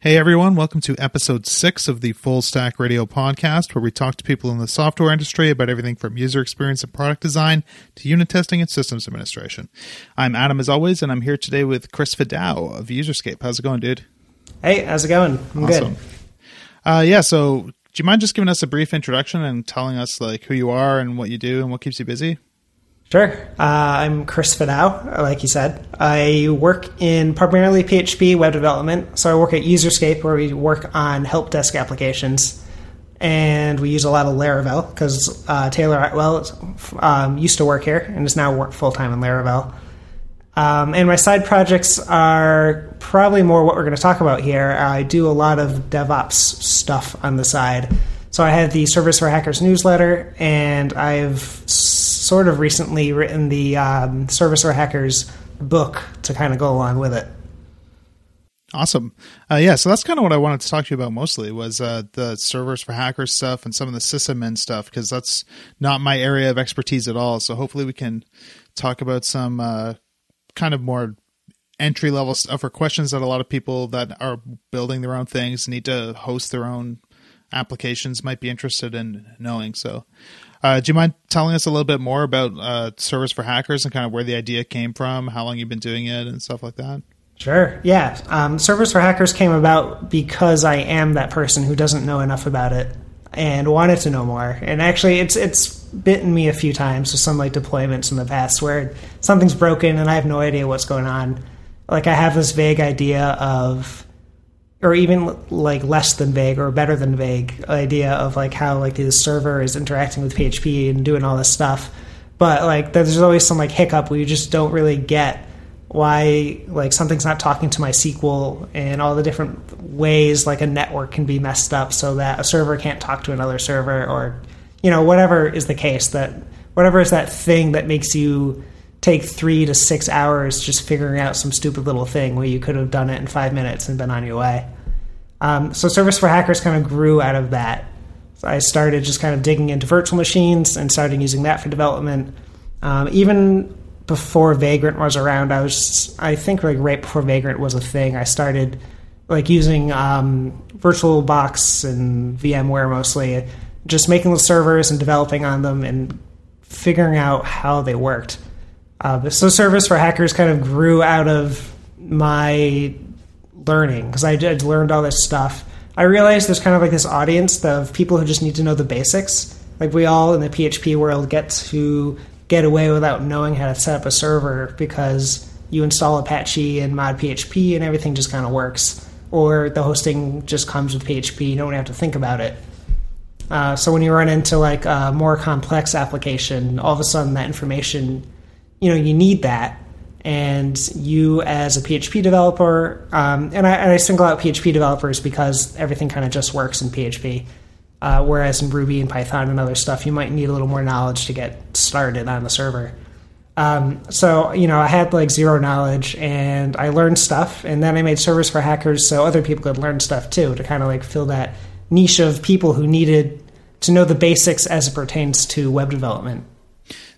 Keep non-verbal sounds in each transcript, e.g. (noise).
Hey everyone, welcome to episode six of the Full Stack Radio podcast, where we talk to people in the software industry about everything from user experience and product design to unit testing and systems administration. I'm Adam, as always, and I'm here today with Chris Fidao of Userscape. How's it going, dude? Hey, how's it going? I'm awesome. good. Uh, yeah, so do you mind just giving us a brief introduction and telling us like who you are and what you do and what keeps you busy? Sure. Uh, I'm Chris Fidao, like you said. I work in primarily PHP web development. So I work at Userscape, where we work on help desk applications. And we use a lot of Laravel because uh, Taylor Otwell um, used to work here and is now work full time in Laravel. Um, and my side projects are probably more what we're going to talk about here. I do a lot of DevOps stuff on the side. So I have the Servers for Hackers newsletter, and I've sort of recently written the um, Servers for Hackers book to kind of go along with it. Awesome. Uh, yeah, so that's kind of what I wanted to talk to you about mostly was uh, the servers for hackers stuff and some of the sysadmin stuff because that's not my area of expertise at all. So hopefully we can talk about some uh, kind of more entry level stuff or questions that a lot of people that are building their own things need to host their own applications might be interested in knowing. So, uh, do you mind telling us a little bit more about uh, Servers for Hackers and kind of where the idea came from, how long you've been doing it, and stuff like that? Sure. Yeah. Um, Servers for Hackers came about because I am that person who doesn't know enough about it and wanted to know more. And actually, it's it's bitten me a few times with some like deployments in the past where something's broken and I have no idea what's going on. Like I have this vague idea of or even like less than vague or better than vague idea of like how like the server is interacting with PHP and doing all this stuff. But like there's always some like hiccup where you just don't really get why like something's not talking to my MySQL and all the different ways like a network can be messed up so that a server can't talk to another server or you know whatever is the case that whatever is that thing that makes you take three to six hours just figuring out some stupid little thing where you could have done it in five minutes and been on your way. Um, so Servers for Hackers kind of grew out of that. So I started just kind of digging into virtual machines and started using that for development. Um, even before Vagrant was around, I was I think like right before Vagrant was a thing, I started like using um, VirtualBox and VMware mostly, just making the servers and developing on them and figuring out how they worked. Uh, so Servers for Hackers kind of grew out of my learning because I had learned all this stuff. I realized there's kind of like this audience of people who just need to know the basics. Like we all in the PHP world get to get away without knowing how to set up a server because you install Apache and mod PHP and everything just kind of works. Or the hosting just comes with PHP, you don't have to think about it. Uh, so when you run into like a more complex application, all of a sudden that information, you know, you need that and you as a PHP developer, um, and, I, and, I, single out PHP developers because everything kind of just works in PHP. Uh, whereas in Ruby and Python and other stuff, you might need a little more knowledge to get started on the server. Um, so, you know, I had like zero knowledge and I learned stuff, and then I made servers for hackers so other people could learn stuff too to kind of like fill that niche of people who needed to know the basics as it pertains to web development.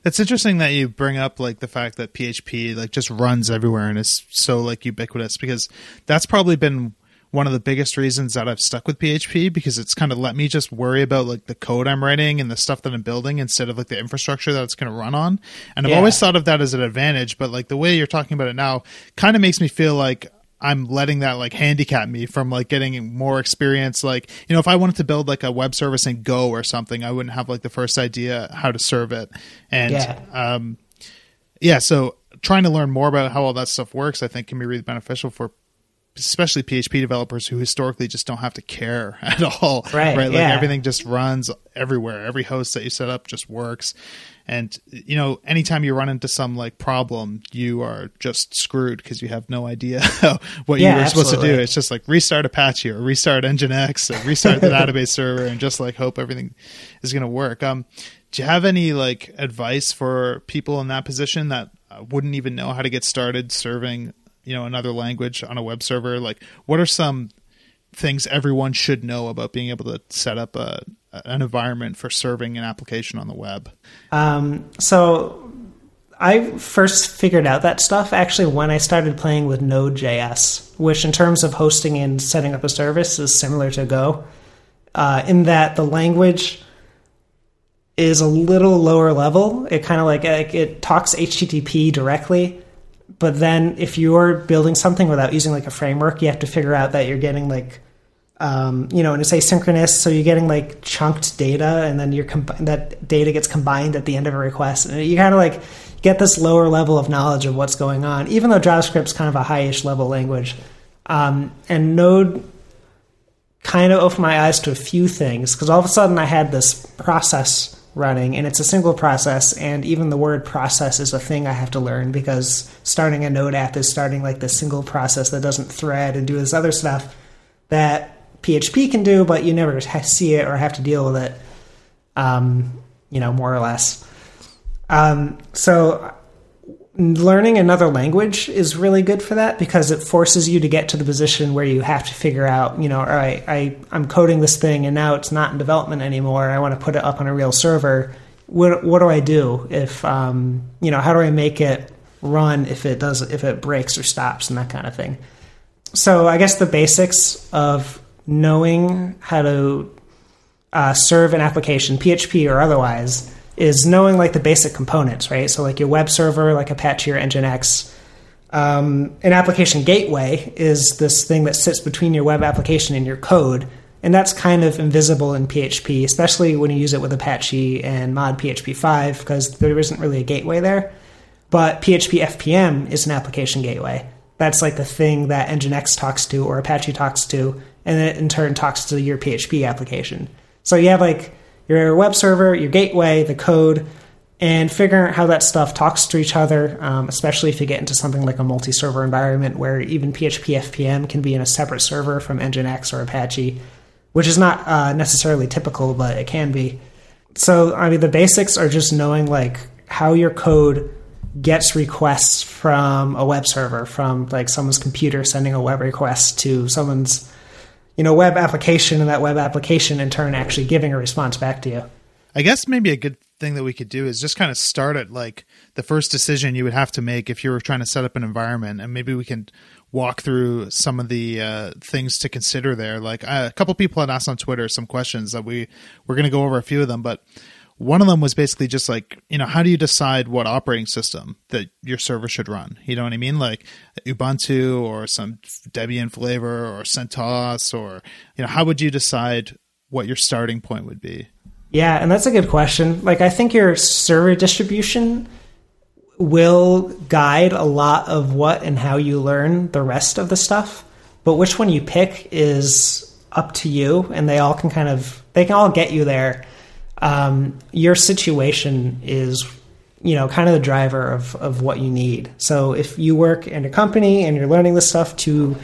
That's interesting that you bring up like the fact that PHP like just runs everywhere and is so like ubiquitous because that's probably been one of the biggest reasons that I've stuck with PHP because it's kind of let me just worry about like the code I'm writing and the stuff that I'm building instead of like the infrastructure that it's going to run on. And I've yeah. always thought of that as an advantage, but like the way you're talking about it now kind of makes me feel like I'm letting that like handicap me from like getting more experience. Like, you know, if I wanted to build like a web service in Go or something, I wouldn't have like the first idea how to serve it. And, yeah. um, yeah, so trying to learn more about how all that stuff works, I think can be really beneficial for especially PHP developers who historically just don't have to care (laughs) at all. Right. Right. Like yeah. everything just runs everywhere. Every host that you set up just works. And you know, anytime you run into some like problem, you are just screwed because you have no idea (laughs) what yeah, you were supposed to do. It's just like restart Apache or restart Nginx or restart the (laughs) database server and just like hope everything is going to work. Um, do you have any like advice for people in that position that uh, wouldn't even know how to get started serving you know another language on a web server like what are some things everyone should know about being able to set up a an environment for serving an application on the web um, so I first figured out that stuff actually when I started playing with Node.js, which, in terms of hosting and setting up a service, is similar to Go, uh, in that the language is a little lower level. It kind of like it, it talks HTTP directly, but then if you're building something without using like a framework, you have to figure out that you're getting like um, you know, and it's asynchronous, so you're getting like chunked data, and then you're that data gets combined at the end of a request, and you kind of like get this lower level of knowledge of what's going on, even though JavaScript's kind of a highish level language. Um, and Node kind of opened my eyes to a few things because all of a sudden I had this process running, and it's a single process, and even the word process is a thing I have to learn because starting a Node app is starting like this single process that doesn't thread and do this other stuff that PHP can do, but you never see it or have to deal with it, um, you know, more or less. Um, so learning another language is really good for that because it forces you to get to the position where you have to figure out, you know, all right, I, I'm coding this thing and now it's not in development anymore. I want to put it up on a real server. What, what do I do if, um, you know, how do I make it run if it does, if it breaks or stops and that kind of thing? So I guess the basics of knowing how to uh, serve an application, PHP or otherwise, is knowing like the basic components, right? So like your web server, like Apache or Nginx. Um, an application gateway is this thing that sits between your web application and your code, and that's kind of invisible in PHP, especially when you use it with Apache and mod PHP 5 because there isn't really a gateway there. But PHP FPM is an application gateway. That's like the thing that Nginx talks to or Apache talks to, and it in turn talks to your PHP application. So you have like your web server, your gateway, the code, and figuring out how that stuff talks to each other, um, especially if you get into something like a multi server environment where even PHP FPM can be in a separate server from Nginx or Apache, which is not uh, necessarily typical, but it can be. So, I mean, the basics are just knowing like how your code gets requests from a web server, from like someone's computer sending a web request to someone's you know web application and that web application in turn actually giving a response back to you. I guess maybe a good thing that we could do is just kind of start at like the first decision you would have to make if you were trying to set up an environment and maybe we can walk through some of the uh, things to consider there. Like uh, a couple people had asked on twitter some questions that we we're going to go over a few of them but one of them was basically just like, you know, how do you decide what operating system that your server should run? You know what I mean? Like Ubuntu or some Debian flavor or CentOS or, you know, how would you decide what your starting point would be? Yeah, and that's a good question. Like, I think your server distribution will guide a lot of what and how you learn the rest of the stuff. But which one you pick is up to you, and they all can kind of, they can all get you there um, your situation is you know kind of the driver of, of what you need. So if you work in a company and you're learning this stuff to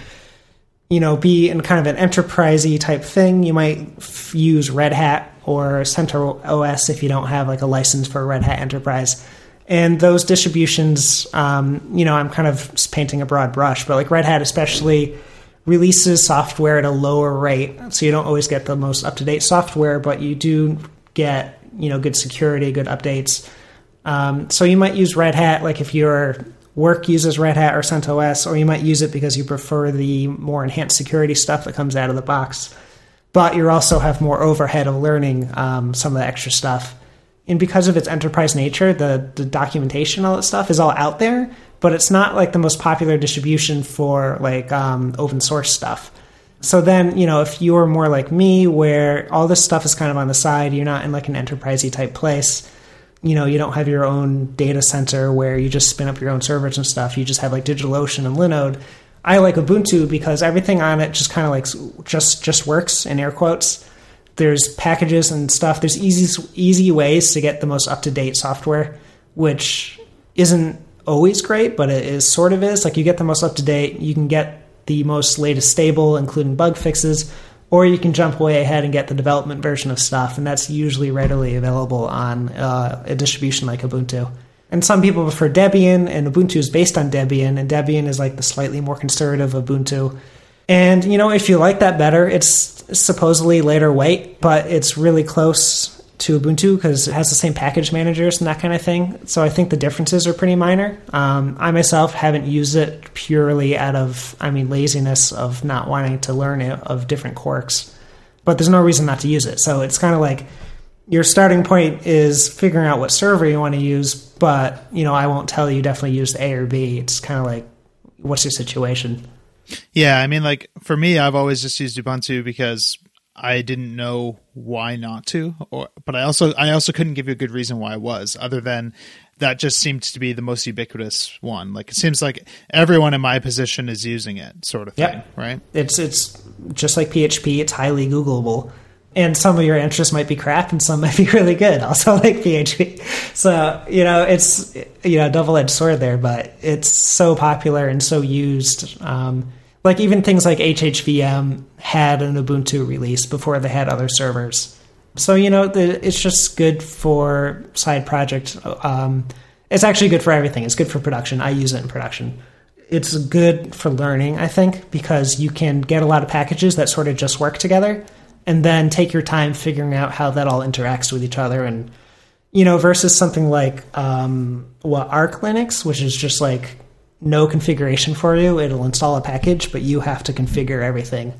you know be in kind of an enterprisey type thing you might f- use red hat or CentOS if you don't have like a license for red hat enterprise. And those distributions um, you know i'm kind of painting a broad brush but like red hat especially releases software at a lower rate so you don't always get the most up-to-date software but you do get you know good security, good updates. Um, so you might use Red Hat, like if your work uses Red Hat or CentOS, or you might use it because you prefer the more enhanced security stuff that comes out of the box. But you also have more overhead of learning um, some of the extra stuff. And because of its enterprise nature, the, the documentation, all that stuff is all out there, but it's not like the most popular distribution for like um, open source stuff. So then, you know, if you're more like me, where all this stuff is kind of on the side, you're not in like an enterprisey type place. You know, you don't have your own data center where you just spin up your own servers and stuff. You just have like DigitalOcean and Linode. I like Ubuntu because everything on it just kind of like just just works in air quotes. There's packages and stuff. There's easy easy ways to get the most up to date software, which isn't always great, but it is sort of is. Like you get the most up to date. You can get the most latest stable, including bug fixes, or you can jump way ahead and get the development version of stuff, and that's usually readily available on uh, a distribution like Ubuntu. And some people prefer Debian, and Ubuntu is based on Debian, and Debian is like the slightly more conservative Ubuntu. And you know, if you like that better, it's supposedly later weight, but it's really close to Ubuntu because it has the same package managers and that kind of thing. So I think the differences are pretty minor. Um, I myself haven't used it purely out of, I mean, laziness of not wanting to learn it of different quirks, but there's no reason not to use it. So it's kind of like your starting point is figuring out what server you want to use, but you know, I won't tell you definitely use A or B. It's kind of like, what's your situation? Yeah, I mean, like for me, I've always just used Ubuntu because I didn't know why not to, or but I also I also couldn't give you a good reason why I was, other than that just seemed to be the most ubiquitous one. Like it seems like everyone in my position is using it, sort of thing, Yep. right? It's it's just like PHP. It's highly Googleable, and some of your interests might be crap, and some (laughs) might be really good. Also (laughs) like PHP. So you know it's you know a double edged sword there, but it's so popular and so used. Um, like even things like HHVM had an Ubuntu release before they had other servers. So you know the, it's just good for side project. Um, it's actually good for everything. It's good for production. I use it in production it's good for learning, I think, because you can get a lot of packages that sort of just work together and then take your time figuring out how that all interacts with each other and you know versus something like um, what Arch Linux which is just like no configuration for you it'll install a package but you have to configure everything.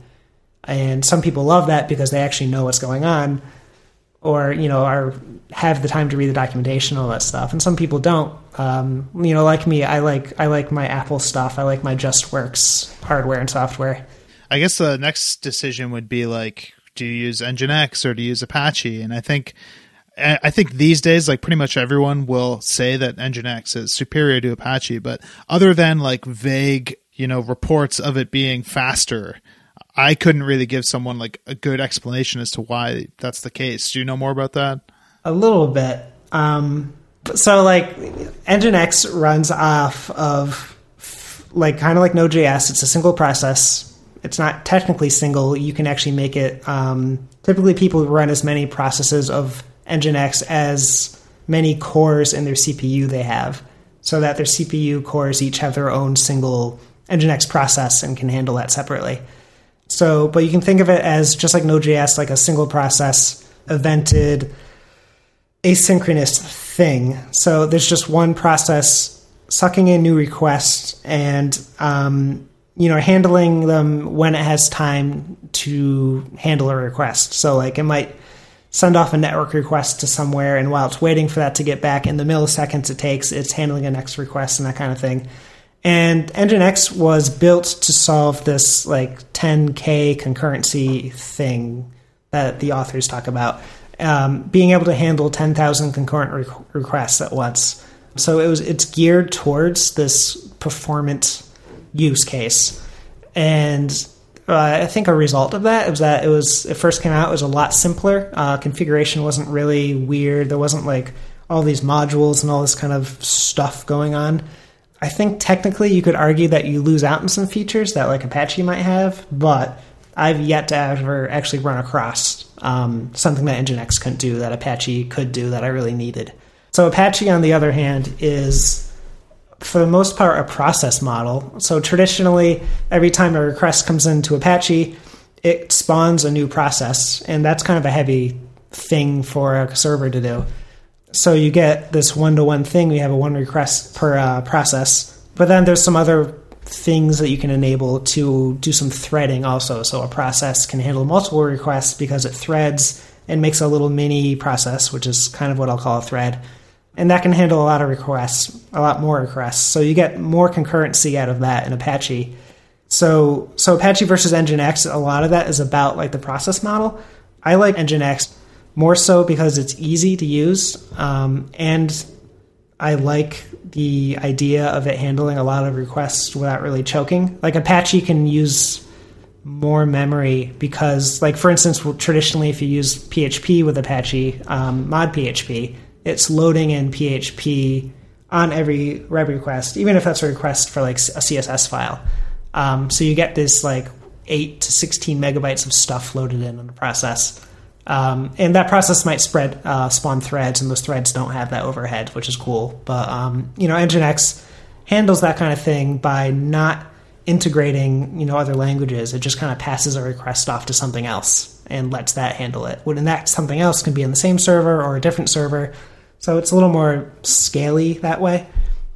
And some people love that because they actually know what's going on or you know are have the time to read the documentation all that stuff. And some people don't. Um, you know like me i like i like my apple stuff. I like my just works hardware and software. I guess the next decision would be like, do you use Nginx or do you use Apache? And I think, I think these days, like pretty much everyone will say that Nginx is superior to Apache, but other than like vague, you know, reports of it being faster, I couldn't really give someone like a good explanation as to why that's the case. Do you know more about that? a little bit um, so like nginx runs off of like kind of like node.js it's a single process it's not technically single you can actually make it um, typically people run as many processes of nginx as many cores in their cpu they have so that their cpu cores each have their own single nginx process and can handle that separately so but you can think of it as just like node.js like a single process evented asynchronous thing. So there's just one process sucking in new requests and um, you know handling them when it has time to handle a request. So like it might send off a network request to somewhere, and while it's waiting for that to get back, in the milliseconds it takes, it's handling a next request and that kind of thing. And Nginx was built to solve this like 10k concurrency thing that the authors talk about um, being able to handle 10,000 concurrent re- requests at once. So it was it's geared towards this performant use case, and uh, I think a result of that was that it was it first came out it was a lot simpler. Uh, configuration wasn't really weird. There wasn't like all these modules and all this kind of stuff going on. I think technically you could argue that you lose out on some features that like Apache might have, but I've yet to ever actually run across um, something that Nginx couldn't do that Apache could do that I really needed. So Apache, on the other hand, is for the most part a process model. So traditionally, every time a request comes into Apache, it spawns a new process, and that's kind of a heavy thing for a server to do. So you get this one-to-one thing. We have a one request per uh, process, but then there's some other things that you can enable to do some threading also. So a process can handle multiple requests because it threads and makes a little mini process, which is kind of what I'll call a thread. And that can handle a lot of requests, a lot more requests. So you get more concurrency out of that in Apache. So so Apache versus Nginx, a lot of that is about like the process model. I like Nginx more so because it's easy to use um, and I like the idea of it handling a lot of requests without really choking. Like Apache can use more memory because, like for instance, traditionally if you use PHP with Apache, um, mod PHP, it's loading in PHP on every web request, even if that's a request for like a CSS file. Um, so you get this like eight to sixteen megabytes of stuff loaded in on the process. Um, and that process might spread uh, spawn threads, and those threads don't have that overhead, which is cool. But um, you know, Nginx handles that kind of thing by not integrating you know other languages. It just kind of passes a request off to something else. and lets that handle it. When that something else can be in the same server or a different server. So it's a little more scaly that way.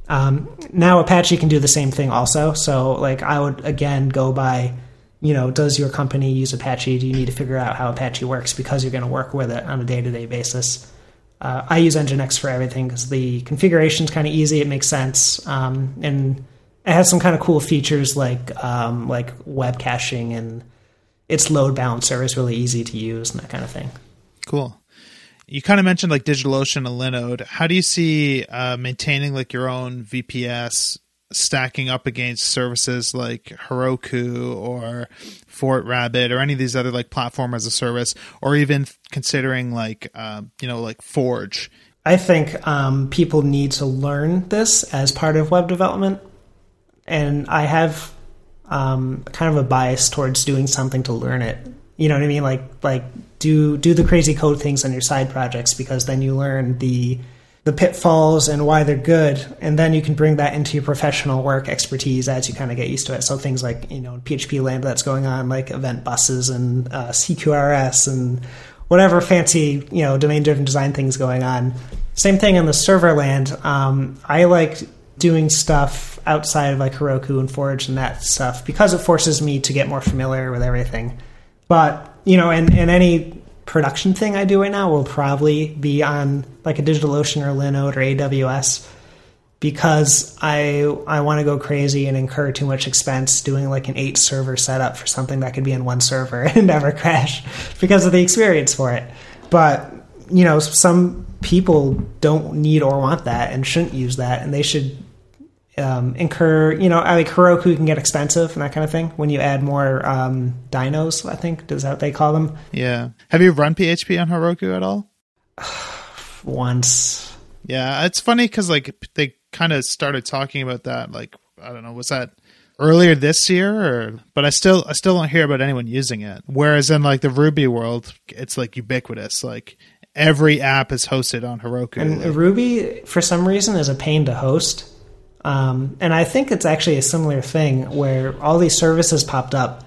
Um, now Apache can do the same thing also. So like I would again go by, you know, does your company use Apache? Do you need to figure out how Apache works because you're going to work with it on a day to day basis? Uh, I use Nginx for everything because the configuration is kind of easy. It makes sense, um, and it has some kind of cool features like um, like web caching and its load balancer is really easy to use and that kind of thing. Cool. You kind of mentioned like DigitalOcean and Linode. How do you see uh, maintaining like your own VPS stacking up against services like Heroku or FortRabbit or any of these other like platform as a service, or even considering like uh, you know like Forge? I think um, people need to learn this as part of web development, and I have um, kind of a bias towards doing something to learn it. You know what I mean? Like like do do the crazy code things on your side projects because then you learn the the pitfalls and why they're good, and then you can bring that into your professional work expertise as you kind of get used to it. So things like you know PHP land that's going on, like event buses and uh, CQRS and whatever fancy you know domain driven design things going on. Same thing in the server land. Um, I like doing stuff outside of like Heroku and Forge and that stuff because it forces me to get more familiar with everything. But you know, and, and any production thing I do right now will probably be on like a DigitalOcean or Linode or AWS because I I want to go crazy and incur too much expense doing like an eight server setup for something that could be in one server (laughs) and never crash because of the experience for it. But you know, some people don't need or want that and shouldn't use that, and they should um, incur, you know, like Heroku can get expensive and that kind of thing when you add more um, dynos, I think. Is that what they call them? Yeah. Have you run PHP on Heroku at all? (sighs) Once. Yeah. It's funny because, like, they kind of started talking about that. Like, I don't know, was that earlier this year or but I still I still don't hear about anyone using it. Whereas in like the Ruby world, it's like ubiquitous. Like every app is hosted on Heroku. And Ruby for some reason is a pain to host. Um, and I think it's actually a similar thing where all these services popped up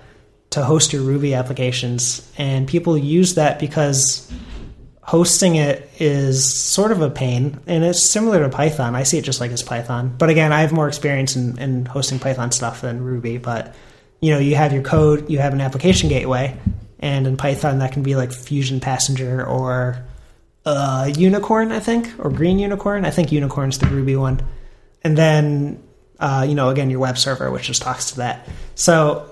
to host your Ruby applications, and people use that because hosting it is sort of a pain, and it's similar to Python. I see it just like as Python, but again, I have more experience in, in hosting Python stuff than Ruby. But you know, you have your code, you have an application gateway, and in Python that can be like Phusion Passenger or uh, Unicorn, I think, or Green Unicorn. I think Unicorn's the Ruby one and then uh, you know again your web server which just talks to that. So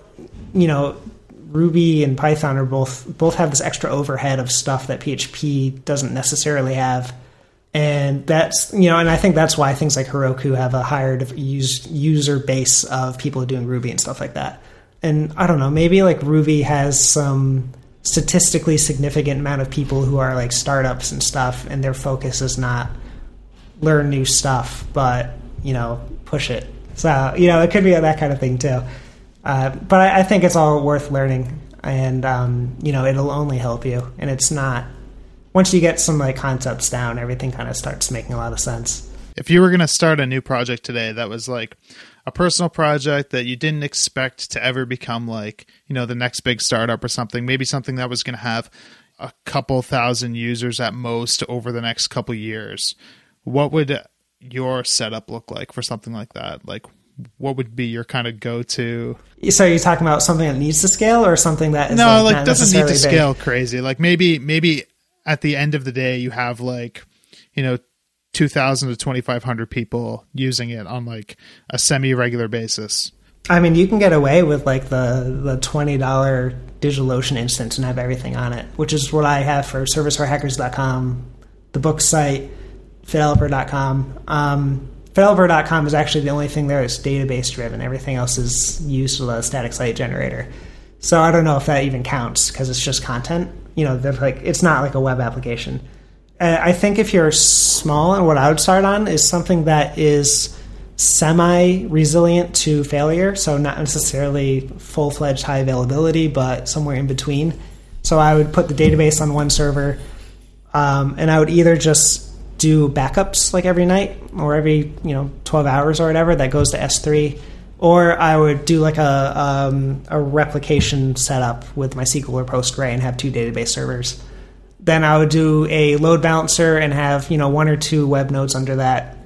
you know ruby and python are both both have this extra overhead of stuff that php doesn't necessarily have. And that's you know and i think that's why things like heroku have a higher used user base of people doing ruby and stuff like that. And i don't know maybe like ruby has some statistically significant amount of people who are like startups and stuff and their focus is not learn new stuff but you know, push it. So, you know, it could be that kind of thing too. Uh, but I, I, think it's all worth learning, and um, you know, it'll only help you. And it's not once you get some like concepts down, everything kind of starts making a lot of sense. If you were going to start a new project today, that was like a personal project that you didn't expect to ever become like you know the next big startup or something, maybe something that was going to have a couple thousand users at most over the next couple years. What would your setup look like for something like that? Like, what would be your kind of go-to? So, are you talking about something that needs to scale, or something that is no, like, like doesn't need to big? scale crazy? Like maybe, maybe at the end of the day, you have like, you know, two thousand to twenty five hundred people using it on like a semi-regular basis. I mean, you can get away with like the the twenty dollar DigitalOcean instance and have everything on it, which is what I have for ServersForHackers.com, the book site Fideloper.com. Um, Fideloper.com is actually the only thing there is database driven. Everything else is used with a static site generator. So I don't know if that even counts because it's just content. You know, like it's not like a web application. Uh, I think if you're small, and what I would start on is something that is semi resilient to failure. So not necessarily full fledged high availability, but somewhere in between. So I would put the database on one server, um, and I would either just do backups like every night or every you know 12 hours or whatever that goes to S3 Or I would do like a um, a replication setup with MySQL or Postgre and have two database servers. Then I would do a load balancer and have you know one or two web nodes under that.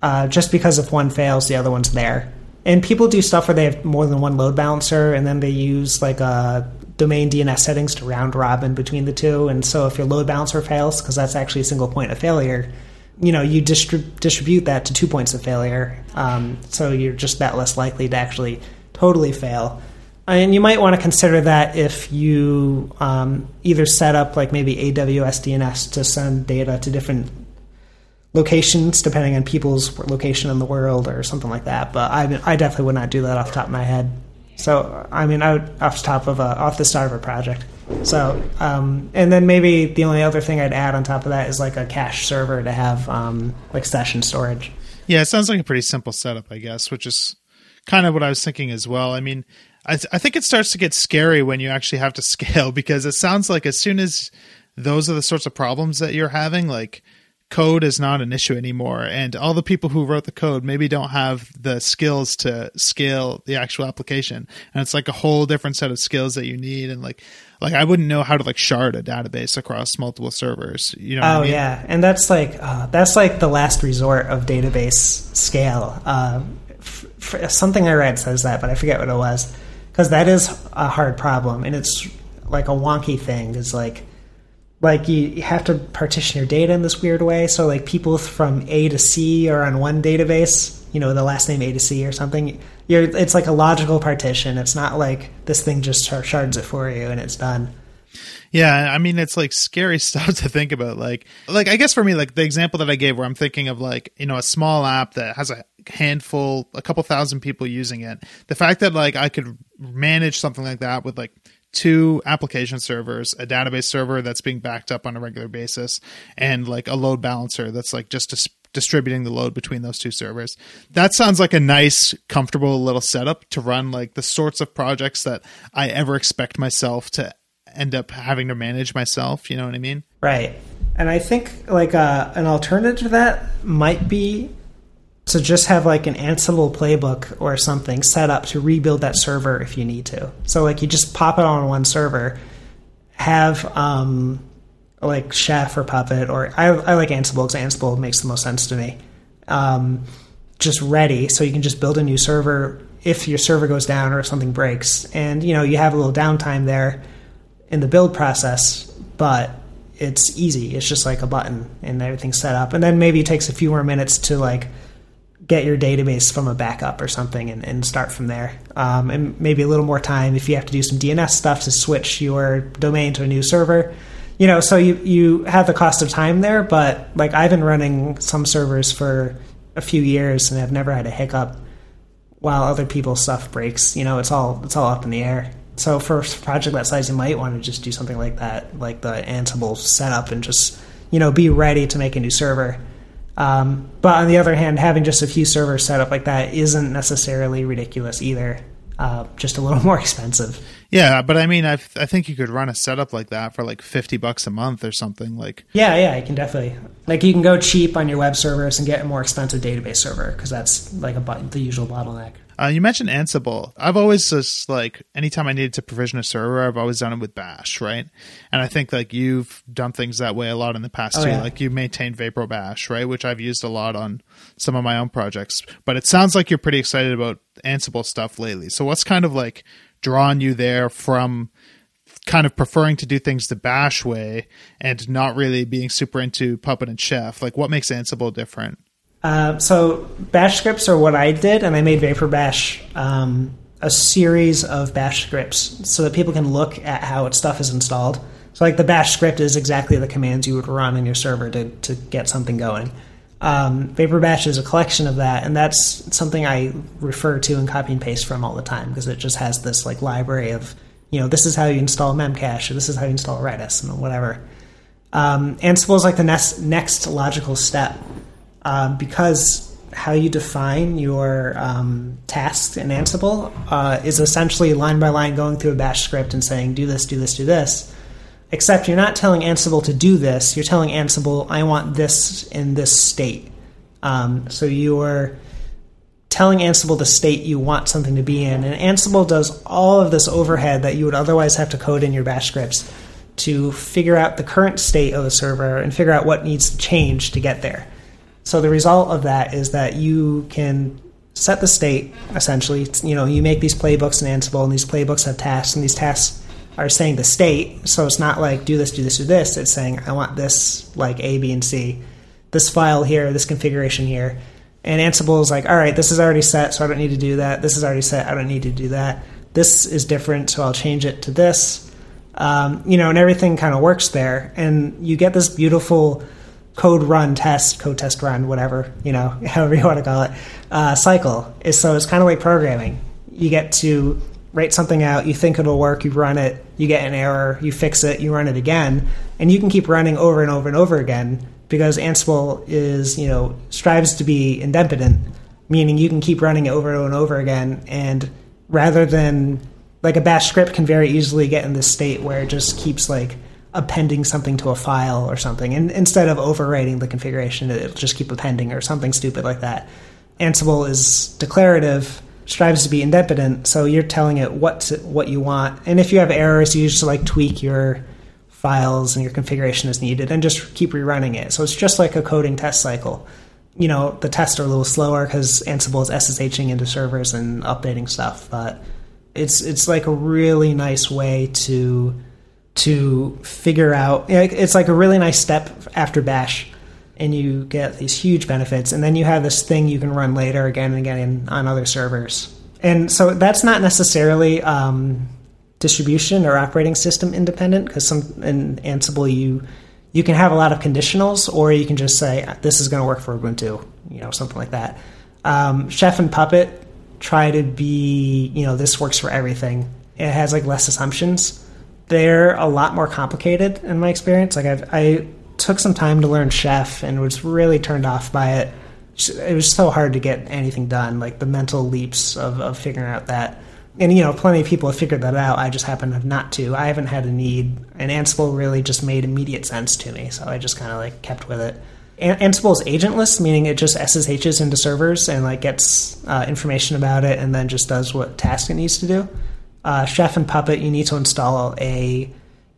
Uh, just because if one fails, the other one's there. And people do stuff where they have more than one load balancer, and then they use like a domain DNS settings to round robin between the two. And so if your load balancer fails, because that's actually a single point of failure, you know you distrib- distribute that to two points of failure, um, so you're just that less likely to actually totally fail. And you might want to consider that if you um, either set up like maybe AWS DNS to send data to different locations depending on people's location in the world or something like that. But I, I definitely would not do that off the top of my head. So I mean, out off the top of a, off the start of a project. So, um, and then maybe the only other thing I'd add on top of that is like a cache server to have um, like session storage. Yeah, it sounds like a pretty simple setup, I guess, which is kind of what I was thinking as well. I mean, I, th- I think it starts to get scary when you actually have to (laughs) scale because it sounds like as soon as those are the sorts of problems that you're having, like code is not an issue anymore and all the people who wrote the code maybe don't have the skills to scale the actual application and it's like a whole different set of skills that you need and like like I wouldn't know how to like shard a database across multiple servers. You know? Oh I mean? yeah, and that's like uh, that's like the last resort of database scale. Uh, f- f- something I read says that, but I forget what it was because that is a hard problem, and it's like a wonky thing. Is like like you have to partition your data in this weird way. So like people from A to C are on one database. You know, the last name A to C or something you're, it's like a logical partition. It's not like this thing just shards it for you and it's done. Yeah, I mean it's like scary (laughs) stuff to think about. Like, like I guess for me, like the example that I gave, where I'm thinking of like you know a small app that has a handful, a couple thousand people using it. The fact that like I could manage something like that with like two application servers, a database server that's being backed up on a regular basis, and like a load balancer that's like just a distributing the load between those two servers. That sounds like a nice, comfortable little setup to run like the sorts of projects that I ever expect myself to end up having to manage myself. You know what I mean? Right. And I think like uh, an alternative to that might be to just have like an Ansible playbook or something set up to rebuild that server if you need to. So like you just pop it on one server, have um, like Chef or Puppet, or I, I like Ansible because Ansible makes the most sense to me. Um, just ready, so you can just build a new server if your server goes down or if something breaks, and you know you have a little downtime there in the build process, but it's easy. It's just like a button and everything's set up, and then maybe it takes a few more minutes to like get your database from a backup or something and, and start from there. Um, and maybe a little more time if you have to do some DNS stuff to switch your domain to a new server you know, so you you have the cost of time there, but like I've been running some servers for a few years and I've never had a hiccup while other people's stuff breaks. You know, it's all it's all up in the air. So for a project that size, you might want to just do something like that, like the Ansible setup, and just you know be ready to make a new server. Um, but on the other hand, having just a few servers set up like that isn't necessarily ridiculous either. Uh, just a little (laughs) more expensive. Yeah, but I mean, I I think you could run a setup like that for like fifty bucks a month or something. Like, yeah, yeah, you can definitely like you can go cheap on your web servers and get a more expensive database server because that's like a the usual bottleneck. Uh, you mentioned Ansible. I've always just like anytime I needed to provision a server, I've always done it with Bash, right? And I think like you've done things that way a lot in the past oh, too. Yeah. Like you maintained Vaprobash, right? Which I've used a lot on some of my own projects. But it sounds like you're pretty excited about Ansible stuff lately. So what's kind of like drawn you there from kind of preferring to do things the bash way and not really being super into puppet and chef like what makes ansible different uh, so bash scripts are what i did and i made Vaprobash um, a series of bash scripts so that people can look at how stuff is installed. So like the bash script is exactly the commands you would run in your server to, to get something going. Um, Vaprobash is a collection of that, and that's something I refer to and copy and paste from all the time because it just has this like library of you know this is how you install Memcache or this is how you install Redis and whatever. Um, Ansible is like the next next logical step um, because how you define your um, tasks in Ansible uh, is essentially line by line going through a Bash script and saying do this, do this, do this Except you're not telling Ansible to do this. You're telling Ansible, I want this in this state. Um, so you're telling Ansible the state you want something to be in. And Ansible does all of this overhead that you would otherwise have to code in your bash scripts to figure out the current state of the server and figure out what needs to change to get there. So the result of that is that you can set the state essentially. You know, you make these playbooks in Ansible, and these playbooks have tasks, and these tasks are saying the state. So it's not like do this, do this, do this. It's saying I want this like A, B, and C. This file here, this configuration here. And Ansible is like, all right, this is already set, so I don't need to do that. This is already set, I don't need to do that. This is different, so I'll change it to this. Um, you know, and everything kind of works there. And you get this beautiful code run test, code test run, whatever, you know, (laughs) however you want to call it, uh, cycle. Is so it's kind of like programming. You get to write something out, you think it'll work, you run it, you get an error, you fix it, you run it again, and you can keep running over and over and over again because Ansible is, you know, strives to be idempotent meaning you can keep running it over and over again, and rather than like a bash script can very easily get in this state where it just keeps like appending something to a file or something and instead of overwriting the configuration it'll just keep appending or something stupid like that. Ansible is declarative strives to be idempotent, so you're telling it what to, what you want and if you have errors you just like tweak your files and your configuration as needed and just keep rerunning it. So it's just like a coding test cycle. You know the tests are a little slower because ansible is sshing into servers and updating stuff but it's it's like a really nice way to to figure out it's like a really nice step after bash and you get these huge benefits and then you have this thing you can run later again and again on other servers. And so that's not necessarily um, distribution or operating system independent because some in ansible you you can have a lot of conditionals or you can just say this is going to work for ubuntu you know something like that. Um, chef and puppet try to be you know this works for everything. It has like less assumptions they're a lot more complicated in my experience. Like I've, I took some time to learn Chef and was really turned off by it. It was so hard to get anything done, like the mental leaps of, of figuring out that. And you know, plenty of people have figured that out. I just happen to have not to. I haven't had a need, and Ansible really just made immediate sense to me, so I just kind of like kept with it. Ansible is agentless, meaning it just SSHs into servers and like gets uh, information about it, and then just does what task it needs to do uh, Chef and Puppet, you need to install a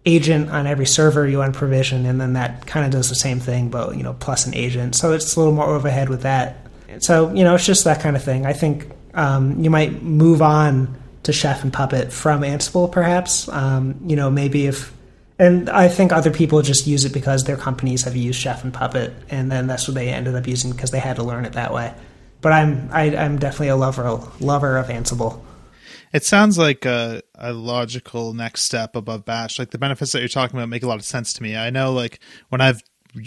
agent on every server you want provision, and then that kind of does the same thing, but you know, plus an agent. So it's a little more overhead with that. So you know, it's just that kind of thing. I think um, you might move on to Chef and Puppet from Ansible, perhaps. Um, you know, maybe if, and I think other people just use it because their companies have used Chef and Puppet, and then that's what they ended up using because they had to learn it that way. But I'm I, am i am definitely a lover lover of Ansible. It sounds like a, a logical next step above Bash. Like the benefits that you're talking about make a lot of sense to me. I know, like when I've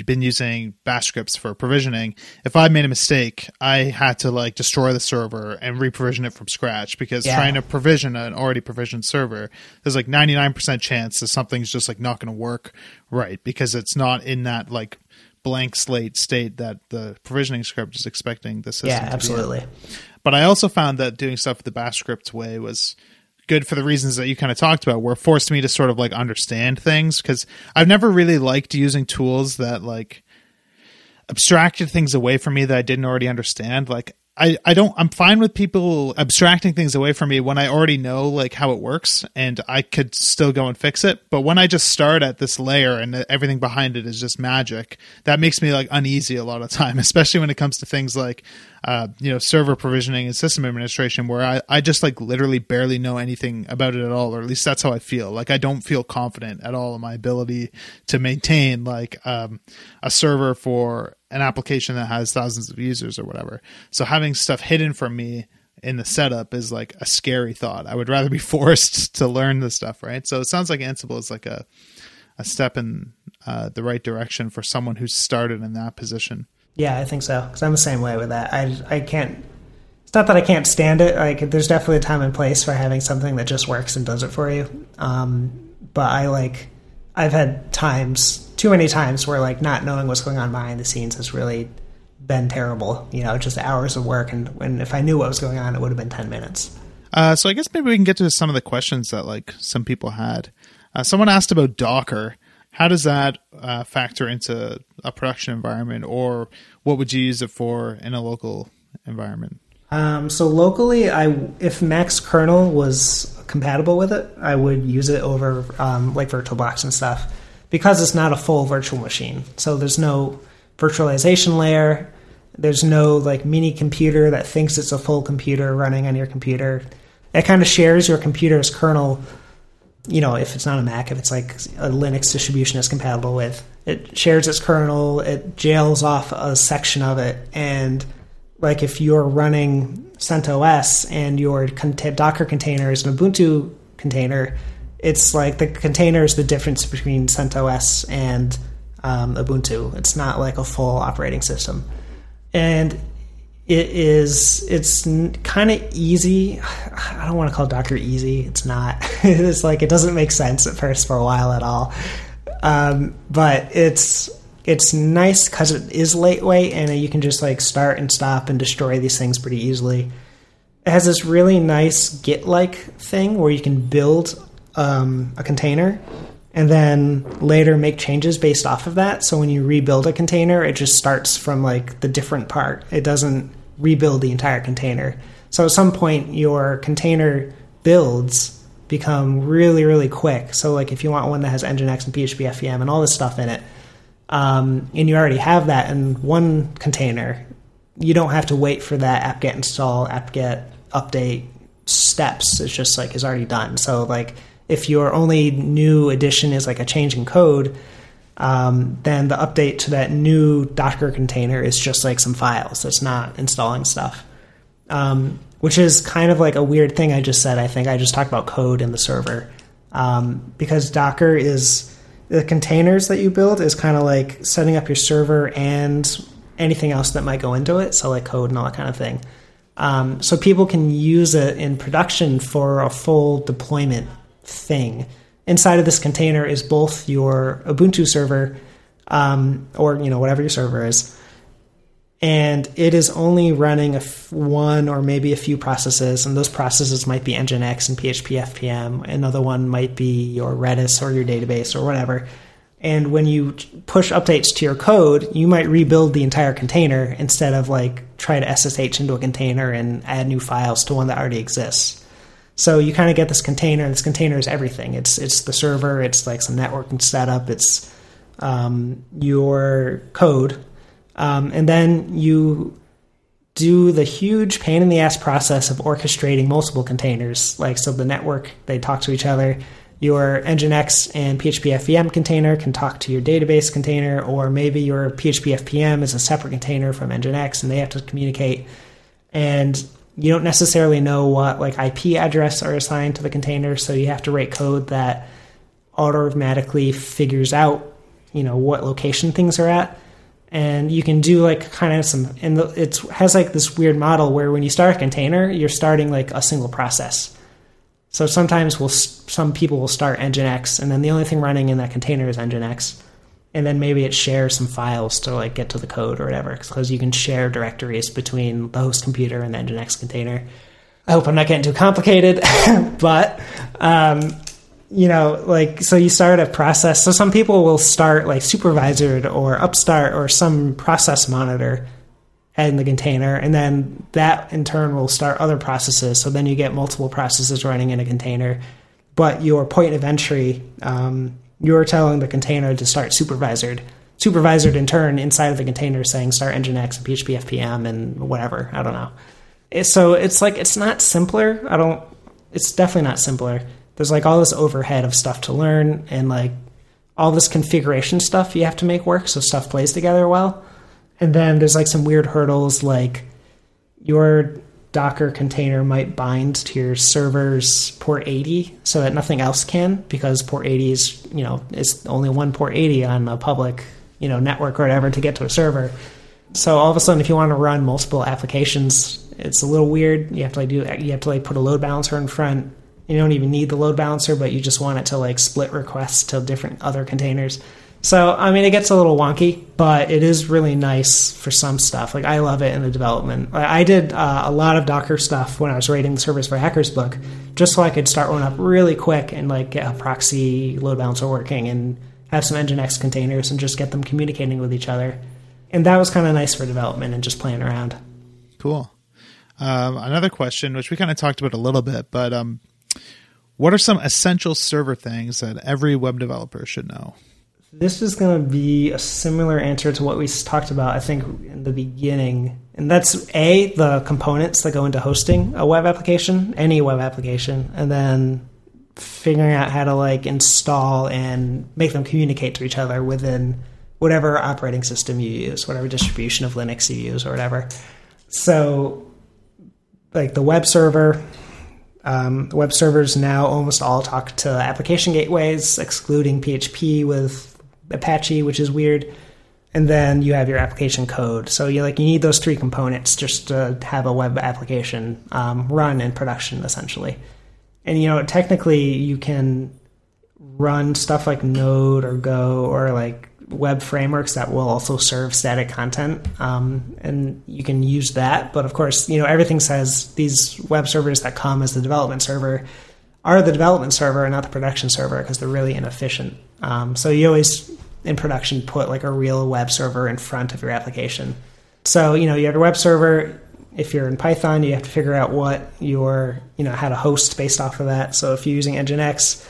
been using bash scripts for provisioning if i made a mistake i had to like destroy the server and reprovision it from scratch because yeah. trying to provision an already provisioned server there's like 99% chance that something's just like not going to work right because it's not in that like blank slate state that the provisioning script is expecting the system yeah absolutely but I also found that doing stuff the bash script way was good for the reasons that you kind of talked about, where it forced me to sort of like understand things because I've never really liked using tools that like abstracted things away from me that I didn't already understand. Like I, I don't I'm fine with people abstracting things away from me when I already know like how it works and I could still go and fix it. But when I just start at this layer and everything behind it is just magic, that makes me like uneasy a lot of time, (laughs) especially when it comes to things like uh, you know, server provisioning and system administration where I, I just like literally barely know anything about it at all, or at least that's how I feel. Like I don't feel confident at all in my ability to maintain like um, a server for an application that has thousands of users or whatever. So having stuff hidden from me in the setup is like a scary thought. I would rather be (laughs) forced to learn the stuff, right? So it sounds like Ansible is like a a step in uh, the right direction for someone who's started in that position. Yeah, I think so. Because I'm the same way with that. I I can't. It's not that I can't stand it. Like, there's definitely a time and place for having something that just works and does it for you. Um, but I like. I've had times, too many times, where like not knowing what's going on behind the scenes has really been terrible. You know, just hours of work, and when if I knew what was going on, it would have been ten minutes. Uh, so I guess maybe we can get to some of the questions that like some people had. Uh, someone asked about Docker how does that uh, factor into a production environment, or what would you use it for in a local environment? Um, so locally, I if Mac's kernel was compatible with it, I would use it over um, like VirtualBox and stuff because it's not a full virtual machine. So there's no virtualization layer. There's no like mini computer that thinks it's a full computer running on your computer. It kind of shares your computer's kernel. You know, if it's not a Mac, if it's like a Linux distribution it's compatible with, it shares its kernel. It jails off a section of it, and like if you're running CentOS and your Docker container is an Ubuntu container, it's like the container is the difference between CentOS and um, Ubuntu. It's not like a full operating system, and it is it's kind of easy. (sighs) I don't want to call Docker easy. It's not. (laughs) it's like it doesn't make sense at first for a while at all, um, but it's it's nice because it is lightweight and you can just like start and stop and destroy these things pretty easily. It has this really nice Git like thing where you can build um, a container and then later make changes based off of that. So when you rebuild a container, it just starts from like the different part. It doesn't rebuild the entire container. So at some point, your container builds become really, really quick. So like if you want one that has Nginx and PHP FPM and all this stuff in it, um, and you already have that in one container, you don't have to wait for that apt-get install, apt-get update steps. It's just like is already done. So like if your only new addition is like a change in code, um, then the update to that new Docker container is just like some files. It's not installing stuff. Um, which is kind of like a weird thing I just said. I think I just talked about code in the server um, because Docker is the containers that you build is kind of like setting up your server and anything else that might go into it, so like code and all that kind of thing. Um, so people can use it in production for a full deployment thing. Inside of this container is both your Ubuntu server, um, or you know whatever your server is, and it is only running a f- one or maybe a few processes, and those processes might be Nginx and PHP FPM. Another one might be your Redis or your database or whatever. And when you push updates to your code, you might rebuild the entire container instead of like try to SSH into a container and add new files to one that already exists. So you kind of get this container. This container is everything. It's it's the server. It's like some networking setup. It's um, your code um, and then you do the huge pain in the ass process of orchestrating multiple containers. Like, so the network, they talk to each other. Your Nginx and PHP FPM container can talk to your database container, or maybe your PHP FPM is a separate container from Nginx and they have to communicate. And you don't necessarily know what like IP address are assigned to the container, so you have to write code that automatically figures out, you know, what location things are at. And you can do like kind of some and it has like this weird model where when you start a container you're starting like a single process. So sometimes we'll some people will start nginx and then the only thing running in that container is nginx and then maybe it shares some files to like get to the code or whatever because you can share directories between the host computer and the nginx container i hope i'm not getting too complicated (laughs) but um, you know, like, so you start a process. So some people will start like supervisor or upstart or some process monitor in the container, and then that in turn will start other processes. So then you get multiple processes running in a container. But your point of entry, um, you're telling the container to start supervisord. Supervisord in turn inside of the container saying start Nginx and PHP FPM and whatever. I don't know. so it's like, it's not simpler. I don't, it's definitely not simpler there's like all this overhead of stuff to learn and like all this configuration stuff you have to make work so stuff plays together well. And then there's like some weird hurdles like your Docker container might bind to your server's port 80 so that nothing else can because port 80 is, you know, it's only one port 80 on a public, you know, network or whatever to get to a server. So all of a sudden if you want to run multiple applications, it's a little weird. You have to like do you have to like put a load balancer in front you don't even need the load balancer, but you just want it to like split requests to different other containers. So, I mean, it gets a little wonky, but it is really nice for some stuff. Like, I love it in the development. I did uh, a lot of Docker stuff when I was writing the Servers for Hackers book, just so I could start one up really quick and like get a proxy load balancer working and have some Nginx containers and just get them communicating with each other. And that was kind of nice for development and just playing around. Cool. Um, another question, which we kind of talked about a little bit, but um, what are some essential server things that every web developer should know? This is going to be a similar answer to what we talked about, I think, in the beginning. And that's A, the components that go into hosting a web application, any web application, and then figuring out how to like install and make them communicate to each other within whatever operating system you use, whatever distribution of Linux you use, or whatever. So, like the web server, um, web servers now almost all talk to application gateways, excluding PHP with Apache, which is weird. And then you have your application code. So you like you need those three components just to have a web application um, run in production, essentially. And you know, technically, you can run stuff like Node or Go or like web frameworks that will also serve static content, um, and you can use that. But of course, you know, everything says these web servers that come as the development server are the development server and not the production server because they're really inefficient. Um, so you always in production put like a real web server in front of your application. So you know you have your web server. If you're in Python, you have to figure out what your you know how to host based off of that. So if you're using Nginx,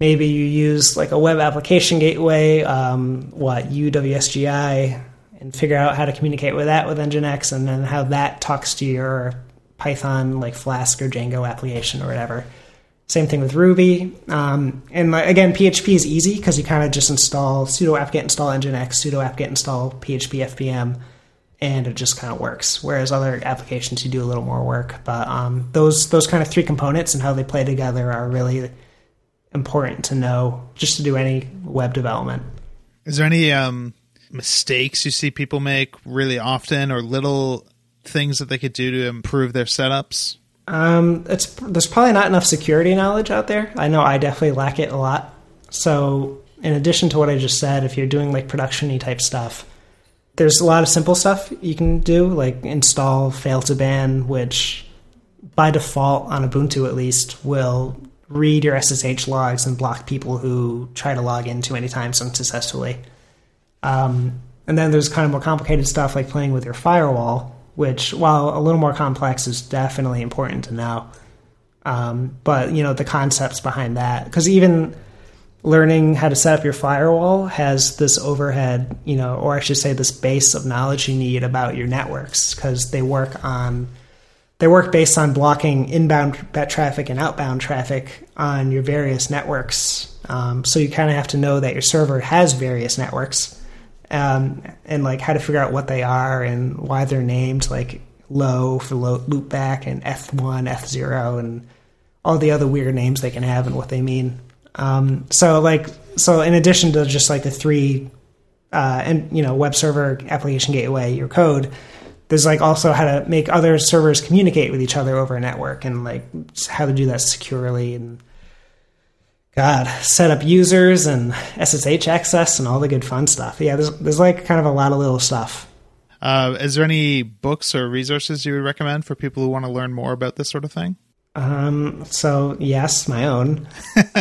maybe you use like a web application gateway, um, what uWSGI, and figure out how to communicate with that with Nginx, and then how that talks to your Python like Flask or Django application or whatever. Same thing with Ruby. Um, and again, PHP is easy because you kind of just install sudo apt-get install nginx, sudo apt-get install PHP FPM, and it just kind of works. Whereas other applications, you do a little more work. But um, those those kind of three components and how they play together are really important to know just to do any web development. Is there any um, mistakes you see people make really often, or little things that they could do to improve their setups? Um, it's there's probably not enough security knowledge out there. I know I definitely lack it a lot. So, in addition to what I just said, if you're doing like productiony type stuff, there's a lot of simple stuff you can do, like install fail2ban, which by default on Ubuntu at least will read your SSH logs and block people who try to log in too many times unsuccessfully. Um, and then there's kind of more complicated stuff like playing with your firewall, which, while a little more complex, is definitely important to know. Um, but you know the concepts behind that, because even learning how to set up your firewall has this overhead, you know, or I should say, this base of knowledge you need about your networks, because they work on they work based on blocking inbound traffic and outbound traffic on your various networks. Um, so you kind of have to know that your server has various networks um, and like how to figure out what they are and why they're named like low for low, loopback and eth1, eth0, and all the other weird names they can have and what they mean. Um, so like so in addition to just like the three uh, and you know web server application gateway your code there's like also how to make other servers communicate with each other over a network and like how to do that securely and God, set up users and SSH access and all the good fun stuff. Yeah, there's there's like kind of a lot of little stuff. Uh, is there any books or resources you would recommend for people who want to learn more about this sort of thing? Um, so yes, my own. (laughs) (laughs)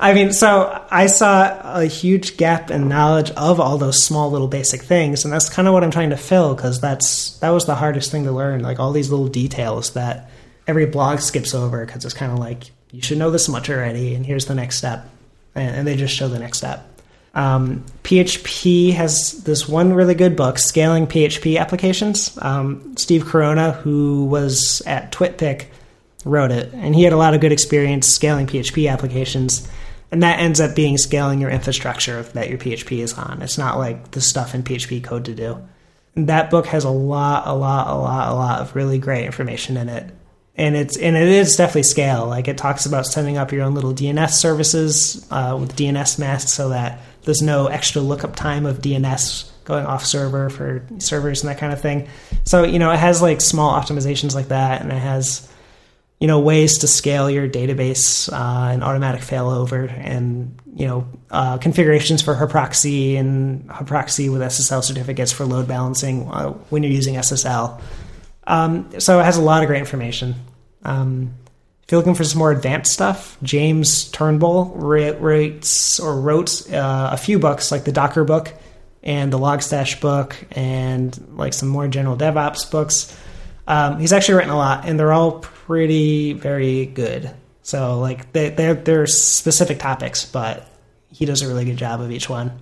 I mean, so I saw a huge gap in knowledge of all those small little basic things, and that's kind of what I'm trying to fill because that's that was the hardest thing to learn, like all these little details that every blog skips over because it's kind of like you should know this much already, and here's the next step. And, they just show the next step. Um, PHP has this one really good book, Scaling PHP Applications. Um, Steve Corona, who was at TwitPic, wrote it, and he had a lot of good experience scaling PHP applications. And that ends up being scaling your infrastructure that your PHP is on. It's not like the stuff in PHP code to do. And that book has a lot, a lot, a lot, a lot of really great information in it and it's and it is definitely scale. Like it talks about setting up your own little DNS services uh, with DNS masks, so that there's no extra lookup time of DNS going off server for servers and that kind of thing. So you know it has like small optimizations like that, and it has you know ways to scale your database uh, and automatic failover, and you know uh, configurations for HAProxy and HAProxy with SSL certificates for load balancing uh, when you're using SSL. Um, so it has a lot of great information. Um, if you're looking for some more advanced stuff, James Turnbull writes or wrote uh, a few books like the Docker book and the Logstash book and like some more general DevOps books. Um, he's actually written a lot, and they're all pretty very good. So like they they're they're specific topics, but he does a really good job of each one.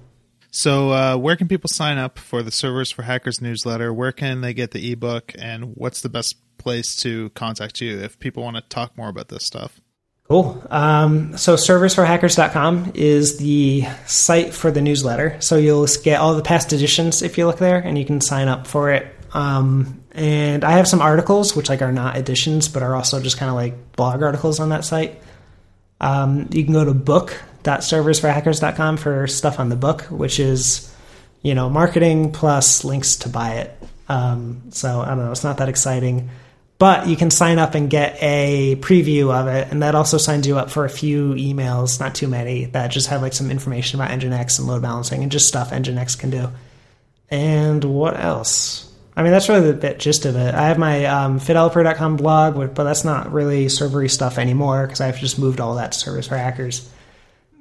So, uh, where can people sign up for the Servers for Hackers newsletter? Where can they get the ebook? And what's the best place to contact you if people want to talk more about this stuff? Cool. Um, so, serversforhackers.com is the site for the newsletter. So, you'll get all the past editions if you look there, and you can sign up for it. Um, and I have some articles, which like are not editions, but are also just kind of like blog articles on that site. Um, you can go to book.serversforhackers.com for stuff on the book, which is, you know, marketing plus links to buy it. Um, so I don't know, it's not that exciting. But you can sign up and get a preview of it, and that also signs you up for a few emails, not too many, that just have like some information about Nginx and load balancing and just stuff Nginx can do. And what else? I mean, that's really the bit gist of it. I have my um, fideloper.com blog, but that's not really servery stuff anymore because I've just moved all that to Servers for Hackers.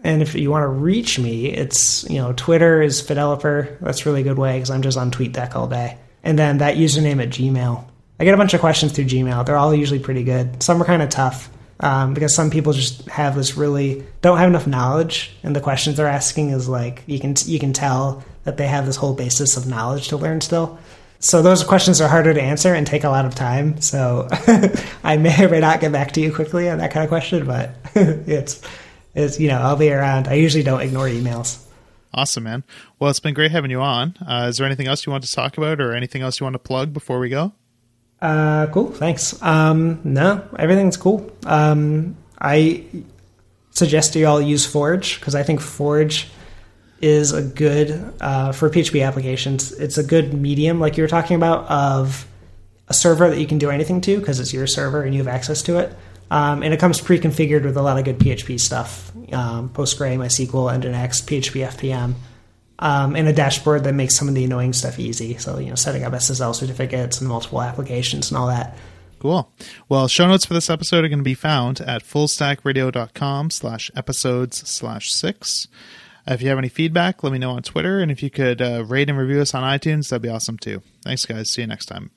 And if you want to reach me, it's, you know, Twitter is fideloper. That's a really good way because I'm just on TweetDeck all day. And then that username at Gmail. I get a bunch of questions through Gmail. They're all usually pretty good. Some are kind of tough um, because some people just have this really don't have enough knowledge, and the questions they're asking is like you can you can tell that they have this whole basis of knowledge to learn still. So those questions are harder to answer and take a lot of time. So (laughs) I may or may not get back to you quickly on that kind of question, but (laughs) it's it's you know I'll be around. I usually don't ignore emails. Awesome, man. Well, it's been great having you on. Uh, is there anything else you want to talk about, or anything else you want to plug before we go? Uh, cool. Thanks. Um, no, everything's cool. Um, I suggest you all use Forge because I think Forge is a good uh, for PHP applications. It's a good medium, like you were talking about, of a server that you can do anything to because it's your server and you have access to it. Um, and it comes pre-configured with a lot of good PHP stuff: um, Postgre, MySQL, Nginx, PHP FPM, um, and a dashboard that makes some of the annoying stuff easy. So you know, setting up SSL certificates and multiple applications and all that. Cool. Well, show notes for this episode are going to be found at fullstackradio.com slash episodes slash six. If you have any feedback, let me know on Twitter. And if you could uh, rate and review us on iTunes, that'd be awesome too. Thanks, guys. See you next time.